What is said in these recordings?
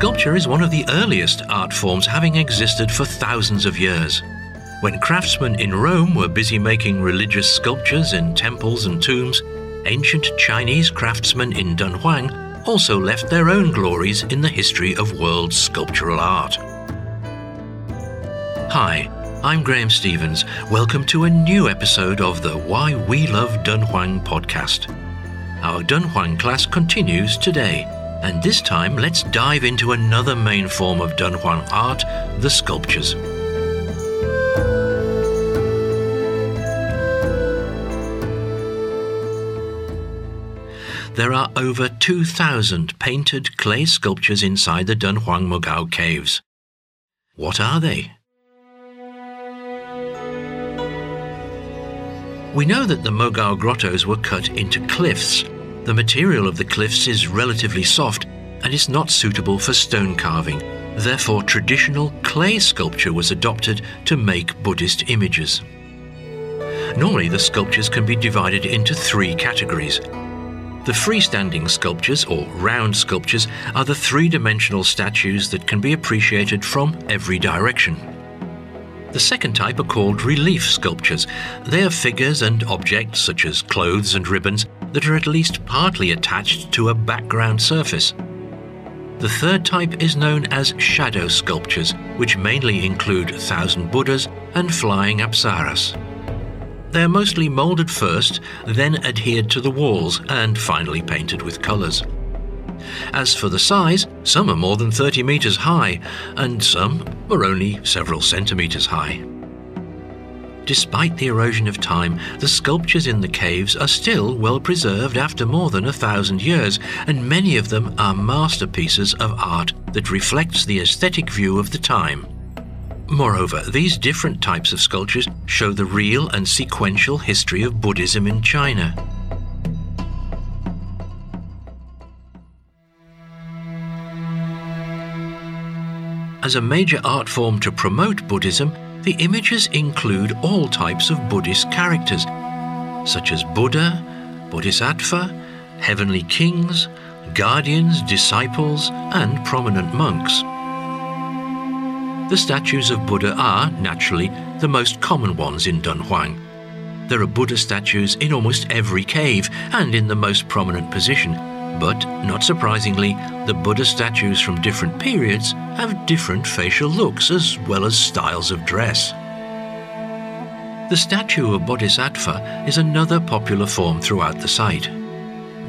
Sculpture is one of the earliest art forms having existed for thousands of years. When craftsmen in Rome were busy making religious sculptures in temples and tombs, ancient Chinese craftsmen in Dunhuang also left their own glories in the history of world sculptural art. Hi, I'm Graham Stevens. Welcome to a new episode of the Why We Love Dunhuang podcast. Our Dunhuang class continues today, and this time let's dive into another main form of Dunhuang art, the sculptures. There are over 2,000 painted clay sculptures inside the Dunhuang Mogao caves. What are they? We know that the Mogao grottos were cut into cliffs. The material of the cliffs is relatively soft and is not suitable for stone carving. Therefore, traditional clay sculpture was adopted to make Buddhist images. Normally, the sculptures can be divided into three categories. The freestanding sculptures, or round sculptures, are the three dimensional statues that can be appreciated from every direction. The second type are called relief sculptures. They are figures and objects, such as clothes and ribbons, that are at least partly attached to a background surface. The third type is known as shadow sculptures, which mainly include thousand Buddhas and flying apsaras. They are mostly moulded first, then adhered to the walls, and finally painted with colours. As for the size, some are more than 30 metres high, and some are only several centimetres high. Despite the erosion of time, the sculptures in the caves are still well preserved after more than a thousand years, and many of them are masterpieces of art that reflects the aesthetic view of the time. Moreover, these different types of sculptures show the real and sequential history of Buddhism in China. As a major art form to promote Buddhism, the images include all types of Buddhist characters, such as Buddha, Bodhisattva, heavenly kings, guardians, disciples, and prominent monks. The statues of Buddha are, naturally, the most common ones in Dunhuang. There are Buddha statues in almost every cave and in the most prominent position, but, not surprisingly, the Buddha statues from different periods have different facial looks as well as styles of dress. The statue of Bodhisattva is another popular form throughout the site.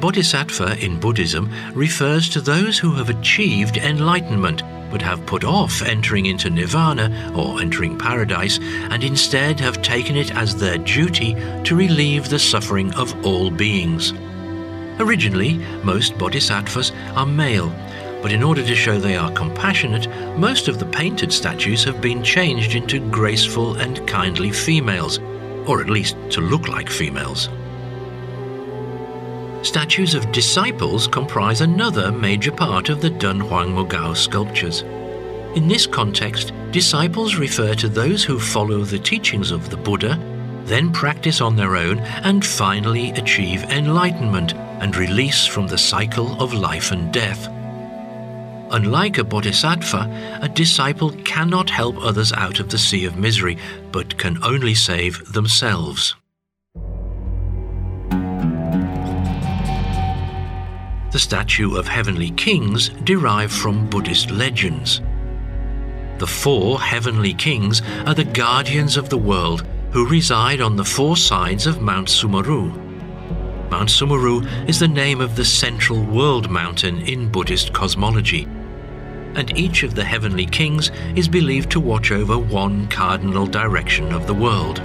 Bodhisattva in Buddhism refers to those who have achieved enlightenment but have put off entering into nirvana or entering paradise and instead have taken it as their duty to relieve the suffering of all beings. Originally, most bodhisattvas are male, but in order to show they are compassionate, most of the painted statues have been changed into graceful and kindly females, or at least to look like females. Statues of disciples comprise another major part of the Dunhuang Mogao sculptures. In this context, disciples refer to those who follow the teachings of the Buddha, then practice on their own, and finally achieve enlightenment and release from the cycle of life and death. Unlike a bodhisattva, a disciple cannot help others out of the sea of misery, but can only save themselves. The statue of heavenly kings derive from Buddhist legends. The four heavenly kings are the guardians of the world who reside on the four sides of Mount Sumeru. Mount Sumeru is the name of the central world mountain in Buddhist cosmology, and each of the heavenly kings is believed to watch over one cardinal direction of the world.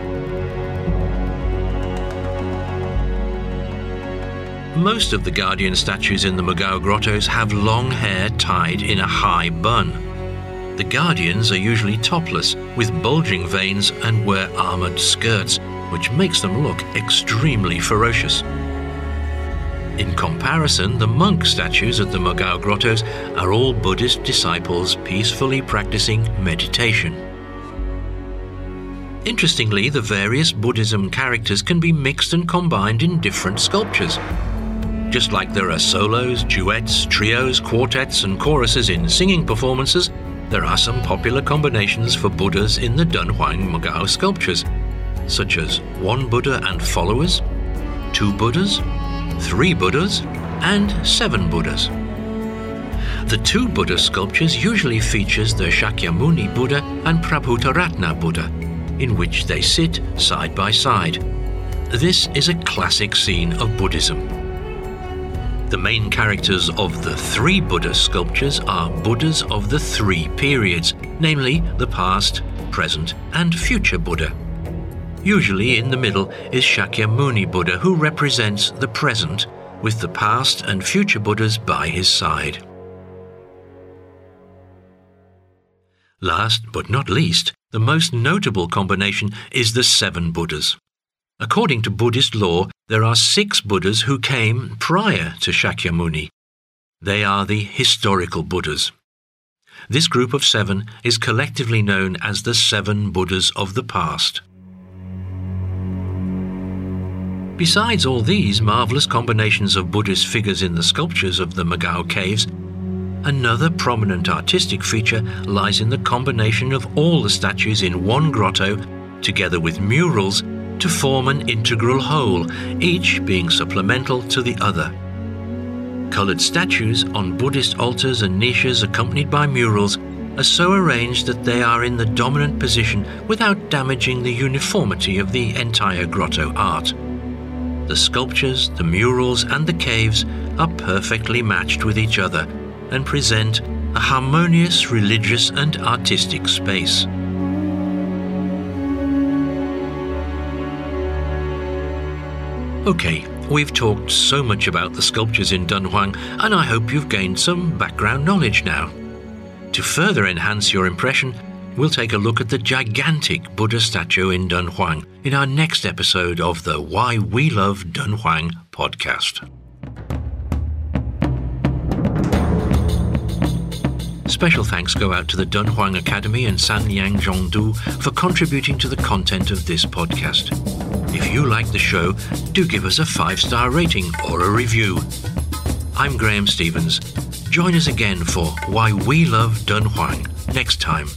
Most of the guardian statues in the Mogao grottos have long hair tied in a high bun. The guardians are usually topless, with bulging veins, and wear armored skirts, which makes them look extremely ferocious. In comparison, the monk statues at the Mogao grottos are all Buddhist disciples peacefully practicing meditation. Interestingly, the various Buddhism characters can be mixed and combined in different sculptures. Just like there are solos, duets, trios, quartets, and choruses in singing performances, there are some popular combinations for Buddhas in the Dunhuang Mogao sculptures, such as one Buddha and followers, two Buddhas, three Buddhas, and seven Buddhas. The two Buddha sculptures usually features the Shakyamuni Buddha and Prabhutaratna Buddha, in which they sit side by side. This is a classic scene of Buddhism. The main characters of the three Buddha sculptures are Buddhas of the three periods, namely the past, present, and future Buddha. Usually in the middle is Shakyamuni Buddha, who represents the present, with the past and future Buddhas by his side. Last but not least, the most notable combination is the seven Buddhas. According to Buddhist law, there are six Buddhas who came prior to Shakyamuni. They are the historical Buddhas. This group of seven is collectively known as the seven Buddhas of the past. Besides all these marvelous combinations of Buddhist figures in the sculptures of the Mogao caves, another prominent artistic feature lies in the combination of all the statues in one grotto, together with murals to form an integral whole, each being supplemental to the other. Coloured statues on Buddhist altars and niches accompanied by murals are so arranged that they are in the dominant position without damaging the uniformity of the entire grotto art. The sculptures, the murals, and the caves are perfectly matched with each other and present a harmonious religious and artistic space. Okay, we've talked so much about the sculptures in Dunhuang, and I hope you've gained some background knowledge now. To further enhance your impression, we'll take a look at the gigantic Buddha statue in Dunhuang in our next episode of the Why We Love Dunhuang podcast. Special thanks go out to the Dunhuang Academy and Sanyang Zhongdu for contributing to the content of this podcast. If you like the show, do give us a five star rating or a review. I'm Graham Stevens. Join us again for Why We Love Dunhuang next time.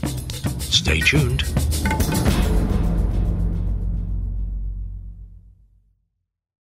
Stay tuned.